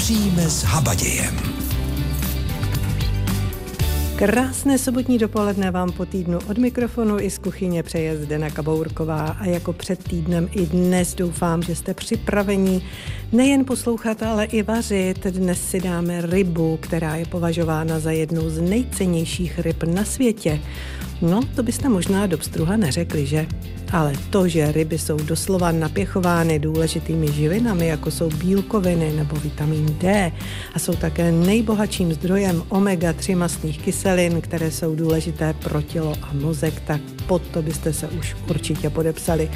Vaříme s habadějem. Krásné sobotní dopoledne vám po týdnu od mikrofonu i z kuchyně přeje Zdena Kabourková a jako před týdnem i dnes doufám, že jste připraveni nejen poslouchat, ale i vařit. Dnes si dáme rybu, která je považována za jednu z nejcennějších ryb na světě. No, to byste možná do pstruha neřekli, že? Ale to, že ryby jsou doslova napěchovány důležitými živinami, jako jsou bílkoviny nebo vitamin D, a jsou také nejbohatším zdrojem omega-3 mastných kyselin, které jsou důležité pro tělo a mozek, tak pod to byste se už určitě podepsali.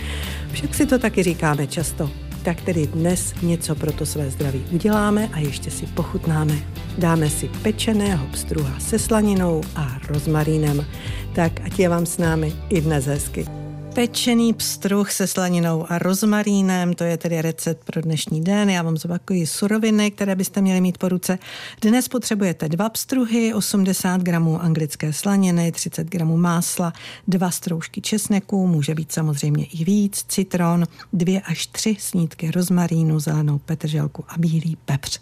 Však si to taky říkáme často. Tak tedy dnes něco pro to své zdraví uděláme a ještě si pochutnáme. Dáme si pečeného pstruha se slaninou a rozmarínem. Tak ať je vám s námi i dnes hezky. Pečený pstruh se slaninou a rozmarínem, to je tedy recept pro dnešní den. Já vám zopakuji suroviny, které byste měli mít po ruce. Dnes potřebujete dva pstruhy, 80 gramů anglické slaniny, 30 gramů másla, dva stroužky česneku, může být samozřejmě i víc, citron, dvě až tři snídky rozmarínu, zelenou petrželku a bílý pepř.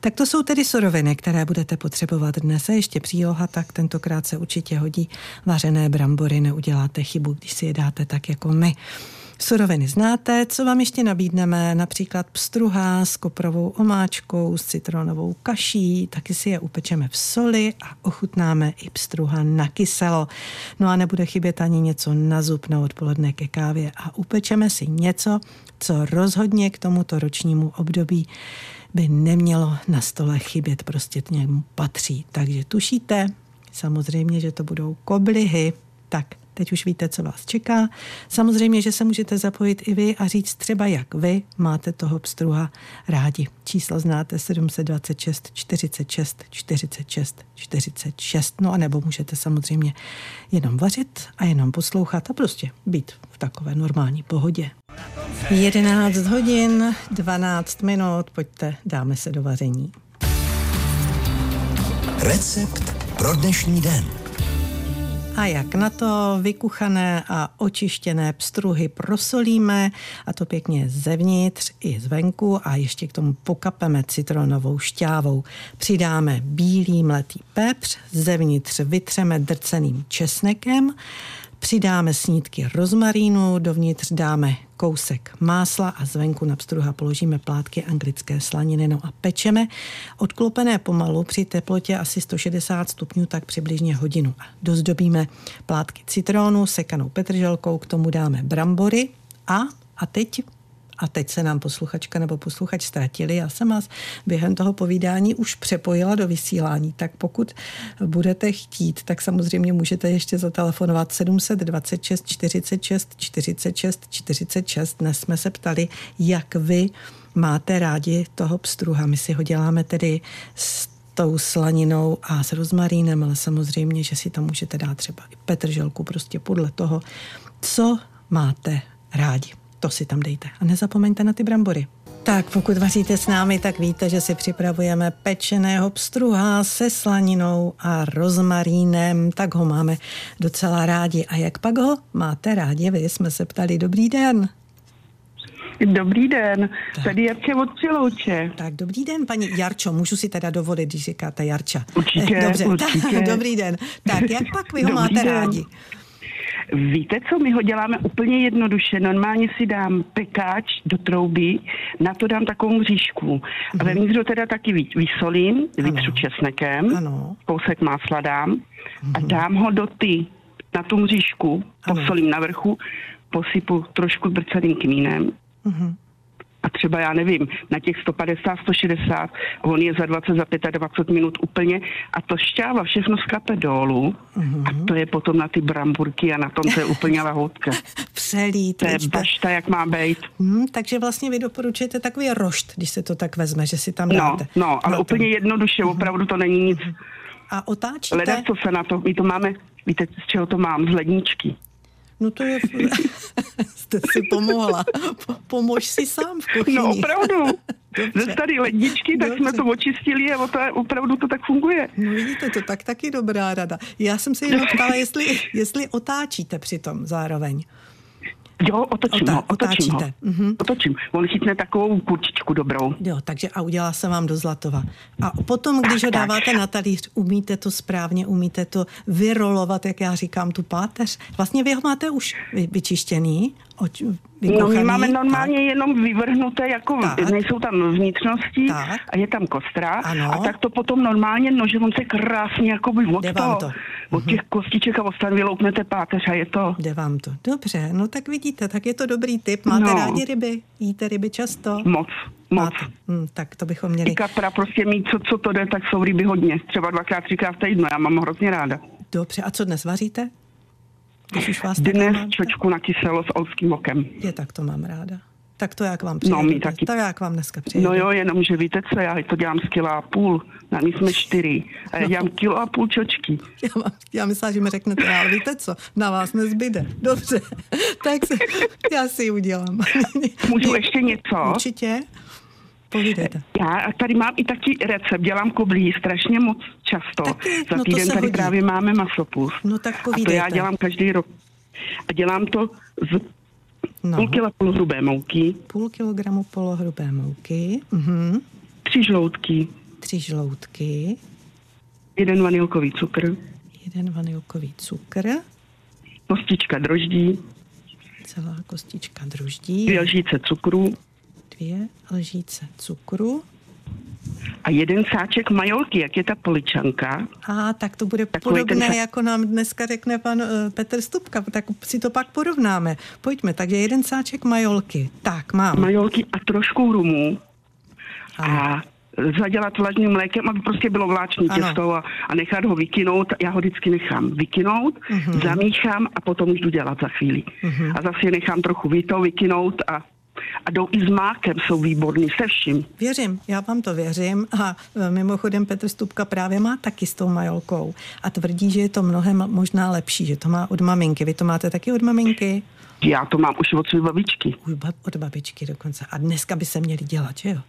Tak to jsou tedy suroviny, které budete potřebovat dnes. A ještě příloha, tak tentokrát se určitě hodí vařené brambory, neuděláte chybu, když si je dáte tak jako my. Suroviny znáte, co vám ještě nabídneme, například pstruha s koprovou omáčkou, s citronovou kaší, taky si je upečeme v soli a ochutnáme i pstruha na kyselo. No a nebude chybět ani něco na zub na odpoledne ke kávě a upečeme si něco, co rozhodně k tomuto ročnímu období by nemělo na stole chybět, prostě k němu patří. Takže tušíte, samozřejmě, že to budou koblihy, tak Teď už víte, co vás čeká. Samozřejmě, že se můžete zapojit i vy a říct třeba, jak vy máte toho pstruha rádi. Číslo znáte 726 46 46 46. No a nebo můžete samozřejmě jenom vařit a jenom poslouchat a prostě být v takové normální pohodě. 11 hodin, 12 minut, pojďte, dáme se do vaření. Recept pro dnešní den. A jak na to vykuchané a očištěné pstruhy prosolíme, a to pěkně zevnitř i zvenku a ještě k tomu pokapeme citronovou šťávou. Přidáme bílý mletý pepř, zevnitř vytřeme drceným česnekem, Přidáme snídky rozmarínu, dovnitř dáme kousek másla a zvenku na pstruha položíme plátky anglické slaniny no a pečeme. Odklopené pomalu při teplotě asi 160 stupňů tak přibližně hodinu. A dozdobíme plátky citrónu sekanou petrželkou, k tomu dáme brambory a a teď a teď se nám posluchačka nebo posluchač ztratili. Já jsem vás během toho povídání už přepojila do vysílání, tak pokud budete chtít, tak samozřejmě můžete ještě zatelefonovat 726 46 46 46. Dnes jsme se ptali, jak vy máte rádi toho pstruha. My si ho děláme tedy s tou slaninou a s rozmarínem, ale samozřejmě, že si tam můžete dát třeba i petrželku, prostě podle toho, co máte rádi to si tam dejte. A nezapomeňte na ty brambory. Tak pokud vaříte s námi, tak víte, že si připravujeme pečeného pstruha se slaninou a rozmarínem, tak ho máme docela rádi. A jak pak ho máte rádi? Vy jsme se ptali, dobrý den. Dobrý den, tak. tady Jarče od Přilouče. Tak dobrý den, paní Jarčo, můžu si teda dovolit, když říkáte Jarča. Určitě, Dobře, určitě. dobrý den. Tak jak pak vy ho dobrý máte den. rádi? Víte co, my ho děláme úplně jednoduše. Normálně si dám pekáč do trouby, na to dám takovou mřížku. A vevnitř ho teda taky vysolím, vytřu česnekem, ano. kousek másla dám a mhm. dám ho do ty, na tu mřížku, posolím na vrchu, posypu trošku brceným kmínem. Uh-huh a třeba já nevím, na těch 150, 160, on je za 20, za 25 minut úplně a to šťáva všechno skape dolů mm-hmm. a to je potom na ty bramburky a na tom to je úplně lahoutka. Přelít. To je bašta, jak má být. Hmm, takže vlastně vy doporučujete takový rošt, když se to tak vezme, že si tam no, dáte. No, no ale úplně jednoduše, mm-hmm. opravdu to není nic. A otáčíte? Leda, co se na to, my to máme, víte, z čeho to mám, z ledničky. No to je... Jste si pomohla. Pomož si sám v kuchyni. No opravdu. Dobře. Ze staré ledničky, tak Dobře. jsme to očistili a to, opravdu to tak funguje. No vidíte, to tak taky dobrá rada. Já jsem se jenom ptala, jestli, jestli otáčíte přitom zároveň. Jo, otočím Ota- ho, otočím ho. otáčíte, mhm. Otočím. On chytne takovou kurčičku dobrou. Jo, takže a udělá se vám do zlatova. A potom, když ho tak. dáváte na talíř, umíte to správně, umíte to vyrolovat, jak já říkám, tu páteř. Vlastně vy ho máte už vy, vyčištěný, oč, No, my máme tak? normálně jenom vyvrhnuté, jako Tak. nejsou tam vnitřnosti Tak. a je tam kostra. Ano. A tak to potom normálně nožem se krásně jako by to. Od těch kostiček a ostan vyloupnete páteř a je to. Jde vám to. Dobře, no tak vidíte, tak je to dobrý tip. Máte No. rádi ryby? Jíte ryby často? Moc, moc. Máte. Hm, tak to bychom měli. I kapra prostě mít, co, co to jde, tak jsou ryby hodně. Třeba dvakrát, třikrát v týdnu, já mám hrozně ráda. Dobře, a co dnes vaříte? Když už vás Dnes čočku na kyselo s olským okem. Je, tak to mám ráda. Tak to jak vám přijedu. No, my taky. Tak jak vám dneska přijedu. No jo, jenom, že víte co, já to dělám z kila a půl. Na my jsme čtyři. A já dělám kilo a půl čočky. Já, mám, já myslím, že mi řeknete, ale víte co, na vás nezbyde. Dobře, tak se, já si ji udělám. Můžu ještě něco? Určitě. Povídejte. Já tady mám i taky recept, dělám koblí strašně moc často. Taky? Za No týden tady hodí. právě máme masopus. No tak A to povídejte. já dělám každý rok. A dělám to z No, půl kila polohrubé mouky, půl kilogramu polohrubé mouky, mhm, tři žloutky, tři žloutky, jeden vanilkový cukr, jeden vanilkový cukr, kostička droždí, celá kostička droždí, dvě lžíce cukru. Dvě lžíce cukru. A jeden sáček majolky, jak je ta poličanka. A tak to bude Takový ten podobné, sa- jako nám dneska řekne pan uh, Petr Stupka, tak si to pak porovnáme. Pojďme, takže jeden sáček majolky. Tak, mám. Majolky a trošku rumu Ano. a zadělat vlažným mlékem, aby prostě bylo vláční Ano. těsto a, a nechat ho vykynout. Já ho vždycky nechám vykynout, Mhm. uh-huh. zamíchám a potom už jdu dělat za chvíli. Uh-huh. A zase nechám trochu vyto, vykynout a, a jdou i s mákem, jsou výborný se vším. Věřím, já vám to věřím a e, mimochodem Petr Stupka právě má taky s tou majolkou a tvrdí, že je to mnohem možná lepší, že to má od maminky. Vy to máte taky od maminky? Já to mám už od své babičky. Ba- od babičky dokonce. A dneska by se měli dělat, že jo?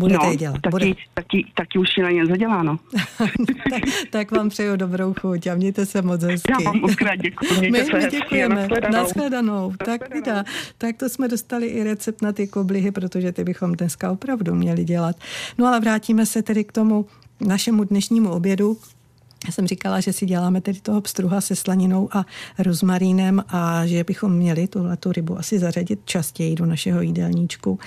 Budete no, je dělat. taky, Bude. taky, taky už je na ně zaděláno. tak, tak vám přeju dobrou chuť a mějte se moc hezky. Já vám moc krát děkuji, mějte My, se my hezky a děkujeme. nashledanou. Nashledanou. Tak. Tak to jsme dostali i recept na ty koblihy, protože ty bychom dneska opravdu měli dělat. No ale vrátíme se tedy k tomu našemu dnešnímu obědu. Já jsem říkala, že si děláme tedy toho pstruha se slaninou a rozmarínem a že bychom měli tuhletu rybu asi zařadit častěji do našeho jídelníčku.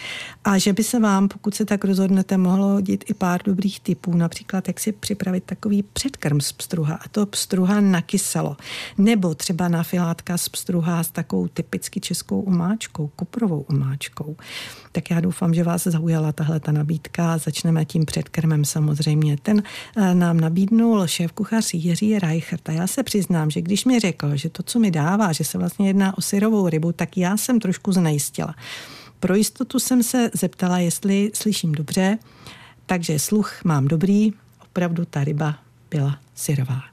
A že by se vám, pokud se tak rozhodnete, mohlo hodit i pár dobrých typů, například jak si připravit takový předkrm z pstruha, a to pstruha na kyselo. Nebo třeba na filátka z pstruha s takovou typicky českou umáčkou, kuprovou umáčkou. Tak já doufám, že vás zaujala tahle ta nabídka. Začneme tím předkrmem samozřejmě. Ten eh, nám nabídnul šéf kuchař Jiří Reichert. A já se přiznám, že když mi řekl, že to, co mi dává, že se vlastně jedná o syrovou rybu, tak já jsem trošku znejistila. Pro jistotu jsem se zeptala, jestli slyším dobře, takže sluch mám dobrý, opravdu ta ryba byla syrová.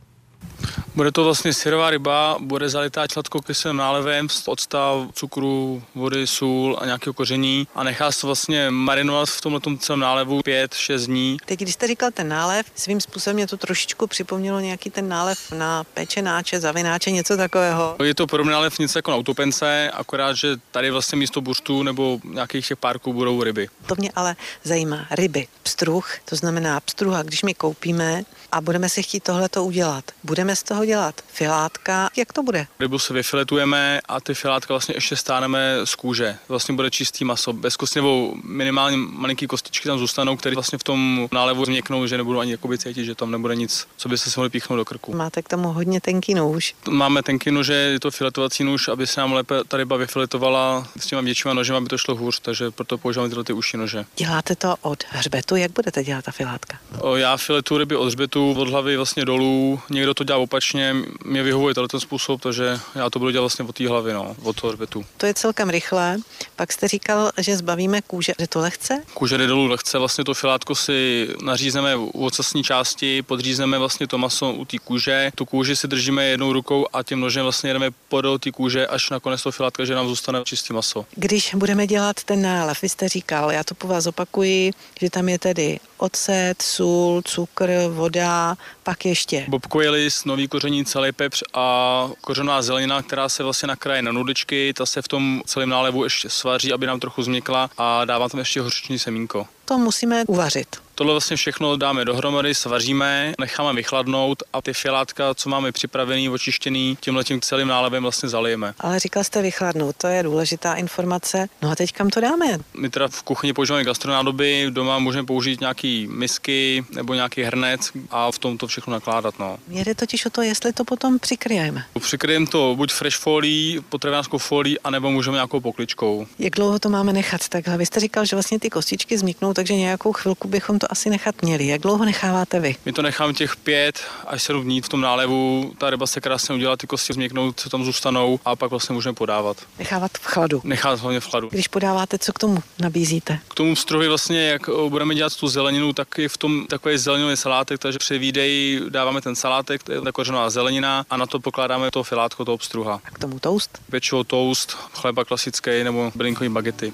Bude to vlastně syrová ryba, bude zalitá člatkokyselým nálevem, odstav cukru, vody, sůl a nějakého koření a nechá se vlastně marinovat v tomhle celém nálevu 5-6 dní. Teď, když jste říkal ten nálev, svým způsobem mě to trošičku připomnělo nějaký ten nálev na pečenáče, zavináče, něco takového. Je to podobný nálev něco jako na autopence, akorát, že tady vlastně místo buřtů nebo nějakých těch párků budou ryby. To mě ale zajímá. Ryby, pstruh, to znamená pstruha, když my koupíme a budeme si chtít tohleto udělat. Budeme z toho dělat filátka. Jak to bude? Rybu se vyfiletujeme a ty filátka vlastně ještě stáneme z kůže. Vlastně bude čistý maso, bez kosti nebo minimálně malinký kostičky tam zůstanou, které vlastně v tom nálevu změknou, že nebudou ani jakoby cítit, že tam nebude nic, co by se si mohli píchnout do krku. Máte k tomu hodně tenký nůž. Máme tenký nože, je to filetovací nůž, aby se nám lépe ta ryba vyfiletovala s těma většíma nožema, aby to šlo hůř, takže proto používáme tyhle ty uši nože. Děláte to od hřbetu, jak budete dělat ta filátka? O, Já filetu ryby od hřbetu, od hlavy vlastně dolů, někdo to dělá opačně, mě vyhovuje tenhle způsob, takže já to budu dělat vlastně od té hlavy, no, od toho hřbetu. To je celkem rychlé. Pak jste říkal, že zbavíme kůže. Je to lehce? Kůže jde dolů lehce, vlastně to filátko si nařízneme u ocasní části, podřízneme vlastně to maso u té kůže, tu kůži si držíme jednou rukou a tím nožem vlastně jedeme podél té kůže až na konec toho filátka, že nám zůstane čistý maso. Když budeme dělat ten nálev, vy jste říkal, já to po vás opakuji, že tam je tedy ocet, sůl, cukr, voda, pak ještě Bobkový list, nový koření, celý pepř a kořená zelenina, která se vlastně nakráje na nudičky, ta se v tom celém nálevu ještě svaří, aby nám trochu změkla a dávám tam ještě hořčiční semínko. To musíme uvařit. Tohle vlastně všechno dáme dohromady, svaříme, necháme vychladnout a ty filátka, co máme připravený, očištěný, tímhle tím celým nálevem vlastně zalijeme. Ale říkal jste vychladnout, to je důležitá informace. No a teď kam to dáme? My teda v kuchyni používáme gastronádoby, doma můžeme použít nějaký misky nebo nějaký hrnec a v tom to všechno nakládat. No. Mě jde totiž o to, jestli to potom přikryjeme. Přikryjeme to buď fresh folí, potravinářskou folí, anebo můžeme nějakou pokličkou. Jak dlouho to máme nechat takhle? Vy jste říkal, že vlastně ty kostičky zmiknou, takže nějakou chvilku bychom to asi nechat měli. Jak dlouho necháváte vy? My to necháme těch pět až sedm dní v tom nálevu. Ta ryba se krásně udělá, ty kosti změknou, co tam zůstanou a pak vlastně můžeme podávat. Nechávat v chladu. Nechávat hlavně v chladu. Když podáváte, co k tomu nabízíte? K tomu struhy vlastně, jak budeme dělat tu zeleninu, tak i v tom takový zeleninový salátek, takže při výdeji dáváme ten salátek, to je ta kořenová zelenina a na to pokládáme to filátko, toho obstruha. A k tomu toast? Pečivo, toast, chleba klasický nebo bylinkový bagety.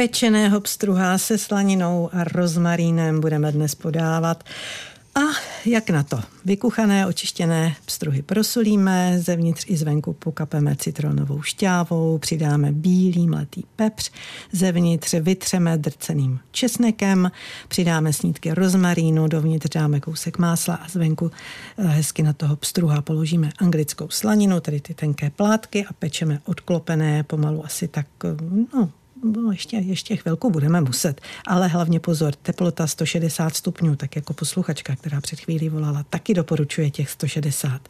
Pečeného pstruha se slaninou a rozmarínem budeme dnes podávat. A jak na to? Vykuchané, očištěné pstruhy prosolíme, zevnitř i zvenku pokapeme citronovou šťávou, přidáme bílý mletý pepř, zevnitř vytřeme drceným česnekem, přidáme snídky rozmarínu, dovnitř dáme kousek másla a zvenku eh, hezky na toho pstruha položíme anglickou slaninu, tedy ty tenké plátky a pečeme odklopené pomalu asi tak eh, no, no ještě, ještě chvilku budeme muset, ale hlavně pozor, teplota 160 stupňů, tak jako posluchačka, která před chvílí volala, taky doporučuje těch 160.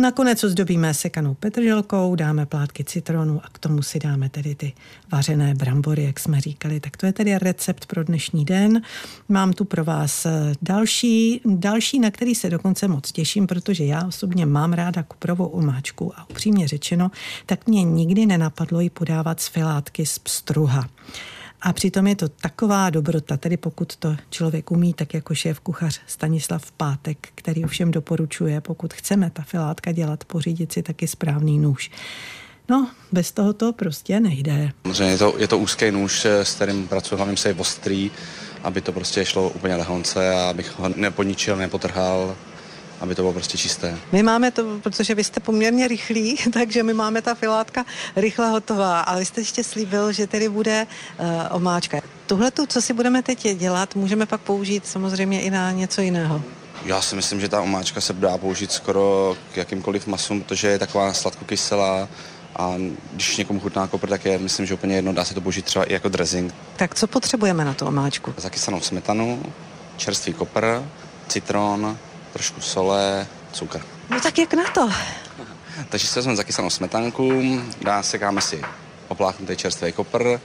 Nakonec ozdobíme sekanou petrželkou, dáme plátky citronu a k tomu si dáme tedy ty vařené brambory, jak jsme říkali. Tak to je tedy recept pro dnešní den. Mám tu pro vás eh, další, další, na který se dokonce moc těším, protože já osobně mám ráda kuprovou omáčku a upřímně řečeno, tak mě nikdy nenapadlo ji podávat z filátky z pstruha. A přitom je to taková dobrota, tedy pokud to člověk umí, tak jako šéf kuchař Stanislav Pátek, který ovšem doporučuje, pokud chceme ta filátka dělat, pořídit si taky správný nůž. No, bez toho to prostě nejde. Samozřejmě je to, je to úzký nůž, s kterým pracuji, hlavně se je ostrý, aby to prostě šlo úplně lehonce a abych ho neponičil, nepotrhal aby to bylo prostě čisté. My máme to, protože vy jste poměrně rychlí, takže my máme ta filátka rychle hotová, ale vy jste ještě slíbil, že tedy bude uh, omáčka. Tuhle tu, co si budeme teď dělat, můžeme pak použít samozřejmě i na něco jiného. Já si myslím, že ta omáčka se dá použít skoro k jakýmkoliv masům, protože je taková sladkokyselá a když někomu chutná kopr, tak je, myslím, že úplně jedno, dá se to použít třeba i jako dressing. Tak co potřebujeme na tu omáčku? Zakysanou smetanu, čerstvý kopr, citron, trošku sole, cukr. No tak jak na to? Takže si vezmeme zakysanou smetanku, dá se káme si opláchnutý čerstvý kopr,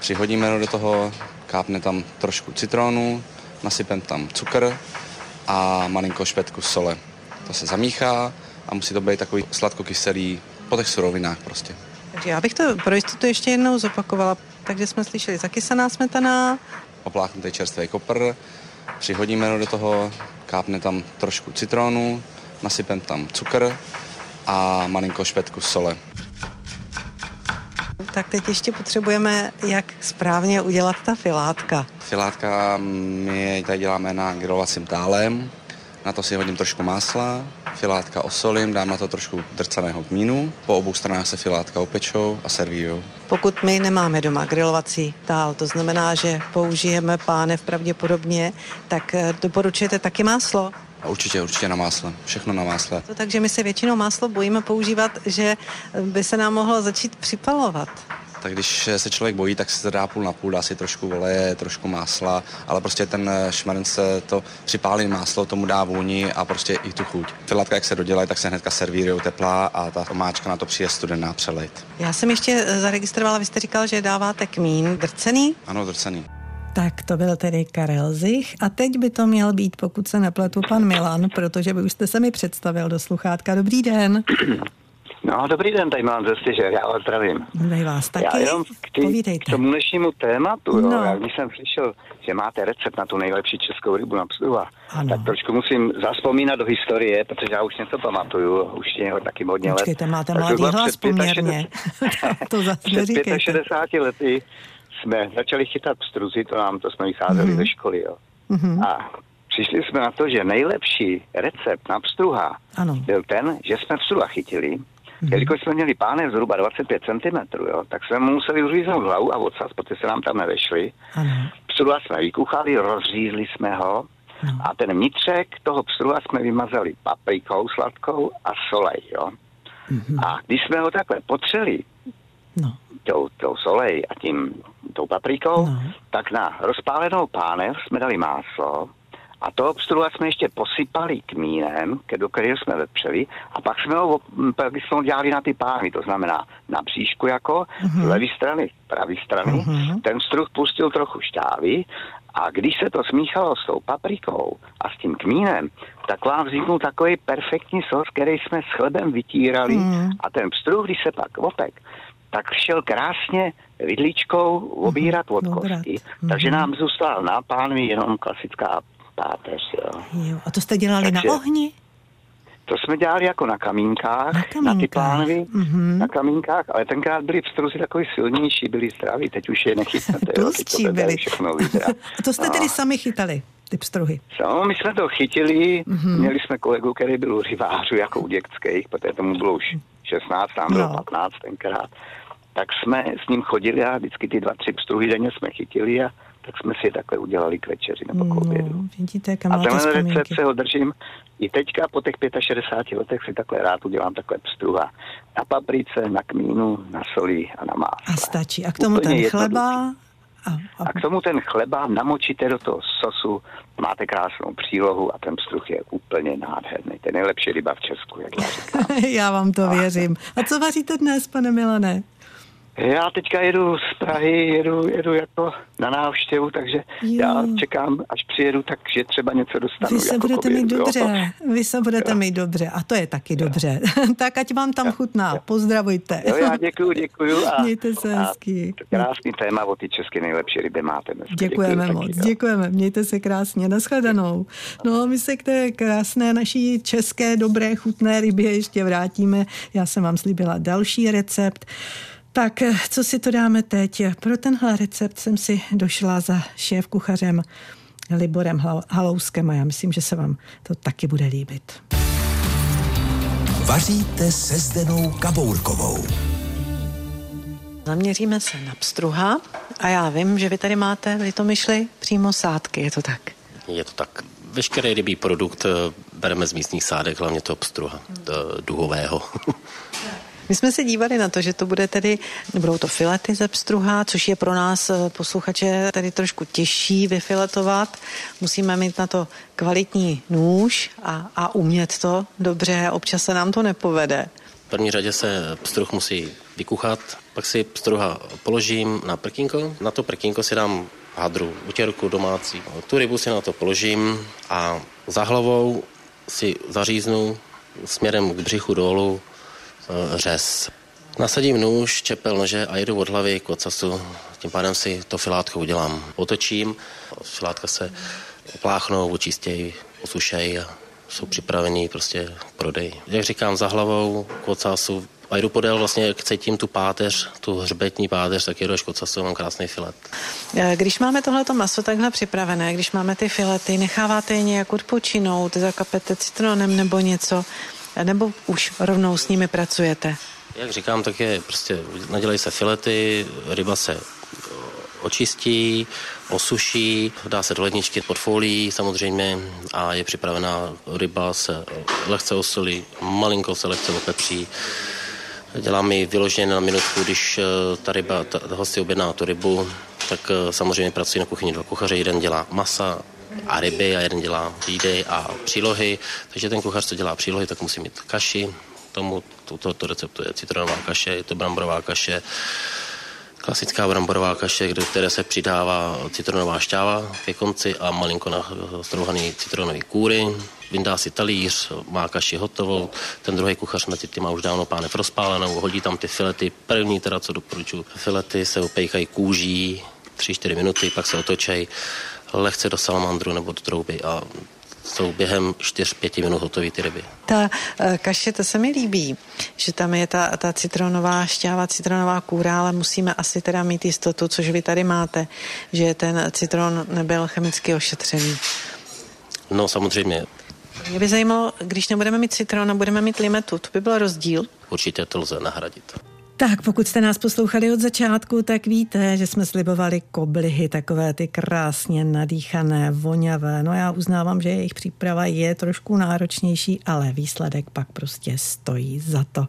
přihodíme do toho, kápne tam trošku citronu, nasypem tam cukr a malinko špetku sole. To se zamíchá a musí to být takový sladkokyselý po těch surovinách prostě. Takže já bych to pro jistotu ještě jednou zopakovala. Takže jsme slyšeli zakysaná smetana. Opláchnutý čerstvý kopr, přihodíme do toho, kápne tam trošku citronu, nasypem tam cukr a malinko špetku sole. Tak teď ještě potřebujeme, jak správně udělat ta filátka. Filátka my tady děláme na grilovacím tálem. Na to si hodím trošku másla, filátka osolím, dám na to trošku drcaného kmínu. Po obou stranách se filátka opečou a servírují. Pokud my nemáme doma grilovací tál, to znamená, že použijeme pánev pravděpodobně, tak eh, doporučujete taky máslo? A určitě, určitě na másle. Všechno na másle. To takže my se většinou máslo bojíme používat, že by se nám mohlo začít připalovat tak když se člověk bojí, tak se to dá půl na půl, dá si trošku oleje, trošku másla, ale prostě ten se to připálí máslo, tomu dá vůni a prostě i tu chuť. Filatka, jak se dodělají, tak se hnedka servírují teplá a ta omáčka na to přijde studená přelejt. Já jsem ještě zaregistrovala, vy jste říkal, že dáváte kmín drcený? Ano, drcený. Tak to byl tedy Karel Zich a teď by to měl být, pokud se nepletu, pan Milan, protože vy už jste se mi představil do sluchátka. Dobrý den. No, dobrý den, tady mám ze že já vás zdravím. Zdravím vás taky, já jenom k, tý, k tomu dnešnímu tématu, no. jo, já když jsem slyšel, že máte recept na tu nejlepší českou rybu na psuva, tak trošku musím zaspomínat do historie, protože já už něco pamatuju, už je ho taky hodně let. Počkejte, máte mladý hlas poměrně. to zase Před 65 lety jsme začali chytat pstruzy, to nám, to jsme vycházeli mm-hmm. ze školy, jo. Mm-hmm. A přišli jsme na to, že nejlepší recept na pstruha ano. byl ten, že jsme pstruha chytili. Jelikož jsme měli pánev zhruba 25 cm, jo, tak jsme mu museli uříznout hlavu a odsaz, protože se nám tam nevešli. Pstruha jsme vykuchali, rozřízli jsme ho no. a ten vnitřek toho pstruha jsme vymazali paprikou sladkou a solej. Jo. Mm-hmm. A když jsme ho takhle potřeli, no. tou, tou solej a tím tou paprikou, no. tak na rozpálenou pánev jsme dali máslo, a toho pstruha jsme ještě posypali kmínem, do kterého jsme vepřeli, a pak jsme ho, pak jsme ho dělali na ty pány, to znamená na příšku jako, uh-huh. z levé strany, pravé strany. Uh-huh. Ten struh pustil trochu šťávy a když se to smíchalo s tou paprikou a s tím kmínem, tak vám vzniknul takový perfektní sos, který jsme s chlebem vytírali uh-huh. a ten pstruh, když se pak opek, tak šel krásně vidličkou obírat od kosti. Takže nám zůstal na pánvi jenom klasická páteř, jo. jo. A to jste dělali Takže, na ohni? To jsme dělali jako na kamínkách, na, kamínkách. na ty pánvy, mm-hmm. na kamínkách, ale tenkrát byli pstruzy takový silnější, byli zdraví, teď už je nechytnete. Tlustší byli. A to jste no. tedy sami chytali? ty pstruhy? No, my jsme to chytili, mm-hmm. měli jsme kolegu, který byl u rybářů jako u dětských, protože tomu bylo už 16, tam bylo no. 15 tenkrát. Tak jsme s ním chodili a vždycky ty dva, tři pstruhy denně jsme chytili a tak jsme si je takhle udělali k večeři nebo k obědu. No, vidíte, kam a tenhle recept se ho držím i teďka po těch 65 letech si takhle rád udělám takhle pstruha. Na paprice, na kmínu, na soli a na másle. A stačí. A k tomu Úplně ten chleba? A, a... a k tomu ten chleba namočíte do toho sosu, máte krásnou přílohu a ten pstruh je úplně nádherný. To je nejlepší ryba v Česku, jak já říkám. já vám to věřím. A co vaříte dnes, pane Milané? Já teďka jedu z Prahy, jedu, jedu jako na návštěvu, takže jo. já čekám, až přijedu, takže třeba něco dostanu. Vy se jako budete mít dobře, jo. vy se budete jo. mít dobře a to je taky jo. dobře. tak ať vám tam jo. chutná, jo. pozdravujte. Jo, já děkuju, děkuju. A, mějte se hezky. krásný téma o ty české nejlepší ryby máte dnes. Děkujeme děkuju, moc, taky, děkujeme, mějte se krásně, nashledanou. No my se k té krásné naší české, dobré, chutné rybě ještě vrátíme. Já jsem vám slíbila další recept. Tak, co si to dáme teď? Pro tenhle recept jsem si došla za šéf kuchařem Liborem Halouskem a já myslím, že se vám to taky bude líbit. Vaříte se Zdenou Kabourkovou. Zaměříme se na pstruha a já vím, že vy tady máte, vy to myšli, přímo sádky, je to tak? Je to tak. Veškerý rybí produkt eh, bereme z místních sádek, hlavně toho pstruha, duhového. My jsme se dívali na to, že to bude tedy, budou to filety ze pstruha, což je pro nás eh, posluchače tady trošku těžší vyfiletovat. Musíme mít na to kvalitní nůž a, a umět to dobře, občas se nám to nepovede. V první řadě se pstruh musí vykuchat, pak si pstruha položím na prkínko, na to prkínko si dám hadru, utěrku domácí. Tu rybu si na to položím a za hlavou si zaříznu směrem k břichu dolů řez. Nasadím nůž, čepel nože a jedu od hlavy k ocasu. Tím pádem si to filátko udělám. Otočím, filátka se opláchnou, očistějí, osušejí a jsou připravení prostě k prodeji. Jak říkám, za hlavou k ocasu a jdu podél vlastně, jak cítím tu páteř, tu hřbetní páteř, tak jedu až k ocasu, mám krásný filet. Eh, když máme tohleto maso takhle připravené, když máme ty filety, necháváte je nějak odpočinout, zakapete citronem nebo něco, nebo už rovnou s nimi pracujete? Jak říkám, tak je prostě, nadělají se filety, ryba se očistí, osuší, dá se do ledničky pod folií samozřejmě a je připravená ryba se lehce osolí, malinko se lehce opepří. Dělám ji vyloženě na minutku, když eh, ta ryba, ta, host objedná tu rybu, tak eh, samozřejmě pracují na kuchyni dva kuchaře, jeden dělá masa, a ryby a jeden dělá jídy a přílohy, takže ten kuchař, co dělá přílohy, tak musí mít kaši, tomu, to, to receptu je citronová kaše, je to bramborová kaše, klasická bramborová kaše, do které se přidává citronová šťáva ke konci a malinko na strouhaný citronový kůry. Vyndá si talíř, má kaši hotovou, ten druhý kuchař na ty má už dávno pánev rozpálenou, hodí tam ty filety, první teda, co doporučuji, filety se upejchají kůží, 3-4 minuty, pak se otočej lehce do salamandru nebo do trouby a jsou během 4-5 minut hotové ty ryby. Ta uh, kaše, to se mi líbí, že tam je ta, ta citronová šťáva, citronová kůra, ale musíme asi teda mít jistotu, což vy tady máte, že ten citron nebyl chemicky ošetřený. No samozřejmě. Mě by zajímalo, když nebudeme mít citron a budeme mít limetu, to by byl rozdíl? Určitě to lze nahradit. Tak pokud jste nás poslouchali od začátku, tak víte, že jsme slibovali koblihy, takové ty krásně nadýchané, voňavé. No já uznávám, že jejich příprava je trošku náročnější, ale výsledek pak prostě stojí za to.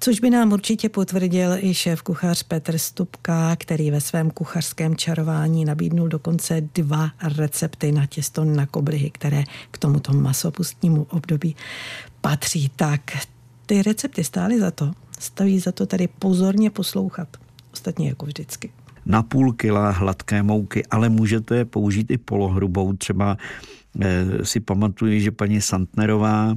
Což by nám určitě potvrdil i šéf kuchař Petr Stupka, který ve svém kuchařském čarování nabídnul dokonce dva recepty na těsto na koblihy, které k tomuto masopustnímu období patří. Tak ty recepty stály za to, Staví za to tady pozorně poslouchat. Ostatně jako vždycky. Na půl kila hladké mouky, ale můžete použít i polohrubou. Třeba eh, si pamatuju, že paní Santnerová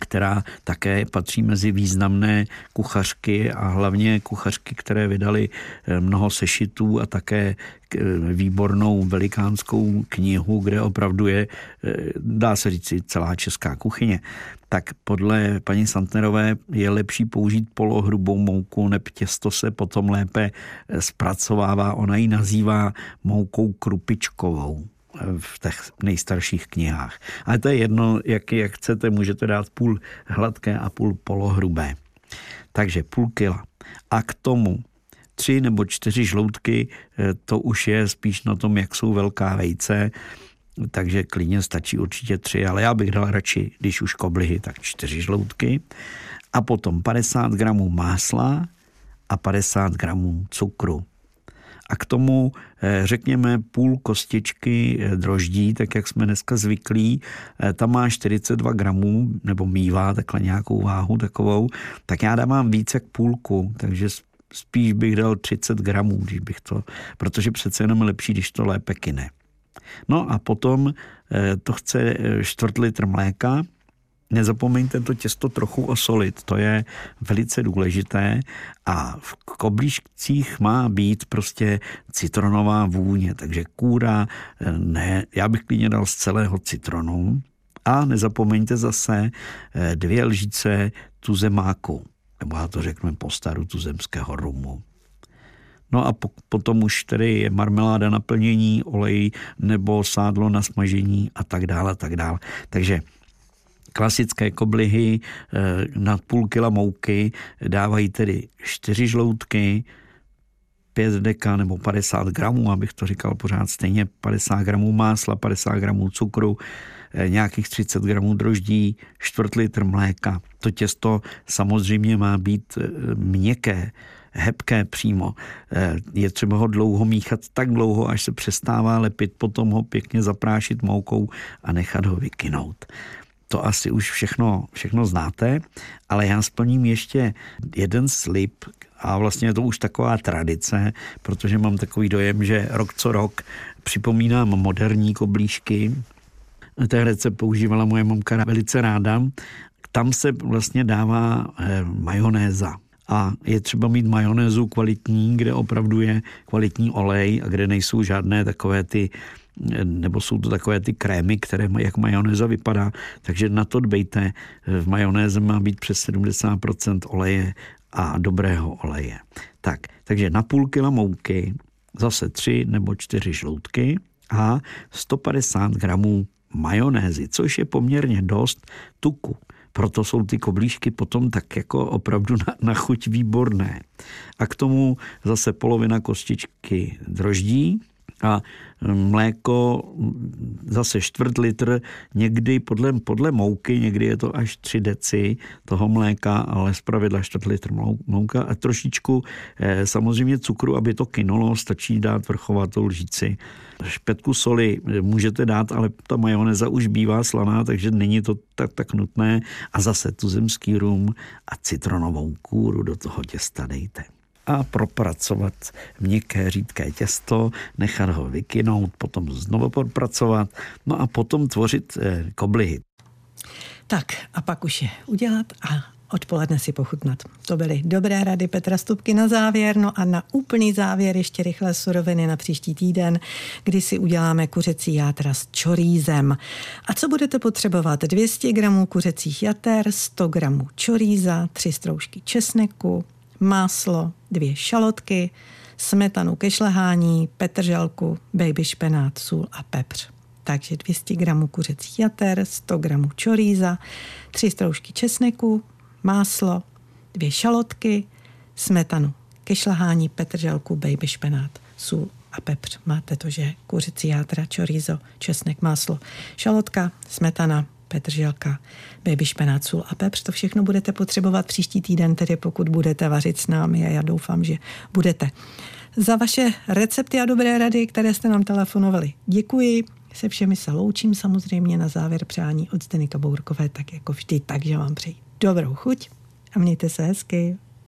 která také patří mezi významné kuchařky a hlavně kuchařky, které vydali eh, mnoho sešitů a také eh, výbornou velikánskou knihu, kde opravdu je, eh, dá se říct, celá česká kuchyně. Tak podle paní Santnerové je lepší použít polohrubou mouku, neb těsto se potom lépe zpracovává. Ona ji nazývá moukou krupičkovou v těch nejstarších knihách. Ale to je jedno, jak, jak chcete, můžete dát půl hladké a půl polohrubé. Takže půl kila. A k tomu tři nebo čtyři žloutky, eh, to už je spíš na tom, jak jsou velká vejce, takže klidně stačí určitě tři, ale já bych dal radši, když už koblihy, tak čtyři žloutky. A potom 50 gramů másla a 50 gramů cukru a k tomu eh, řekněme půl kostičky eh, droždí, tak jak jsme dneska zvyklí, eh, tam má 42 gramů, nebo mývá takhle nějakou váhu takovou, tak já dávám víc jak půlku, takže spíš bych dal 30 gramů, když bych to, protože přece jenom lepší, když to lépe kine. No a potom to chce čtvrt litr mléka, Nezapomeňte to těsto trochu osolit, to je velice důležité a v koblížcích má být prostě citronová vůně, takže kůra, ne, já bych klidně dal z celého citronu a nezapomeňte zase eh, dvě lžíce tuzemáku, nebo já to řeknu po staru tuzemského rumu. No a po, potom už tedy je marmeláda na plnění, olej nebo sádlo na smažení a tak dále, a tak dále. Takže klasické koblihy eh, na půl kila mouky dávají tedy čtyři žloutky, 5 deka nebo 50 gramů, abych to říkal pořád stejně, 50 gramů másla, 50 gramů cukru, eh, nějakých 30 gramů droždí, čtvrt litr mléka. To těsto samozřejmě má být eh, měkké, hebké přímo. Je třeba ho dlouho míchat tak dlouho, až se přestává lepit, potom ho pěkně zaprášit moukou a nechat ho vykynout to asi už všechno, všechno znáte, ale já splním ještě jeden slib a vlastně je to už taková tradice, protože mám takový dojem, že rok co rok připomínám moderní koblížky. Ten recept používala moje mamka velice ráda. Tam se vlastně dává eh, majonéza. A je třeba mít majonézu kvalitní, kde opravdu je kvalitní olej a kde nejsou žádné takové ty nebo jsou to takové ty krémy, které jak majonéza vypadá, takže na to dbejte. V majonéze má být přes 70% oleje a dobrého oleje. Tak, takže na půl kila mouky zase tři nebo čtyři žloutky a 150 gramů majonézy, což je poměrně dost tuku. Proto jsou ty koblížky potom tak jako opravdu na, na chuť výborné. A k tomu zase polovina kostičky droždí, a mléko zase čtvrt litr, někdy podle, podle mouky, někdy je to až 3 deci toho mléka, ale zpravidla čtvrt litr mouka a trošičku eh, samozřejmě cukru, aby to kynulo, stačí dát vrchovatou lžíci. Špetku soli můžete dát, ale ta majoneza už bývá slaná, takže není to tak, tak nutné. A zase tu zemský rum a citronovou kůru do toho těsta dejte a propracovat měkké řídké těsto, nechat ho vykynout, potom znovu propracovat, no a potom tvořit eh, koblihy. Tak a pak už je udělat a odpoledne si pochutnat. To byly dobré rady Petra Stupky na závěr, no a na úplný závěr ještě rychle suroviny na příští týden, kdy si uděláme kuřecí játra s čorízem. A co budete potřebovat? 200 gramů kuřecích jater, 100 gramů čoríza, 3 stroužky česneku, máslo, dvě šalotky, smetanu ke šlehání, petržalku, baby špenát, sůl a pepř. takže 200 gramů kuřecí jater, 100 gramů čoríza, 3 stroužky česneku, máslo, dvě šalotky, smetanu ke šlahání, petrželku, baby špenát, sůl a pepř. Máte to, že kuřecí játra, chorizo, česnek, máslo, šalotka, smetana, petrželka, baby špenát, sůl a pepř. To všechno budete potřebovat příští týden, tedy pokud budete vařit s námi a já doufám, že budete. Za vaše recepty a dobré rady, které jste nám telefonovali. Děkuji. Se všemi se loučím samozřejmě na závěr přání od Zdeny Kabourkové, tak jako vždy, takže vám přeji dobrou chuť a mějte se hezky.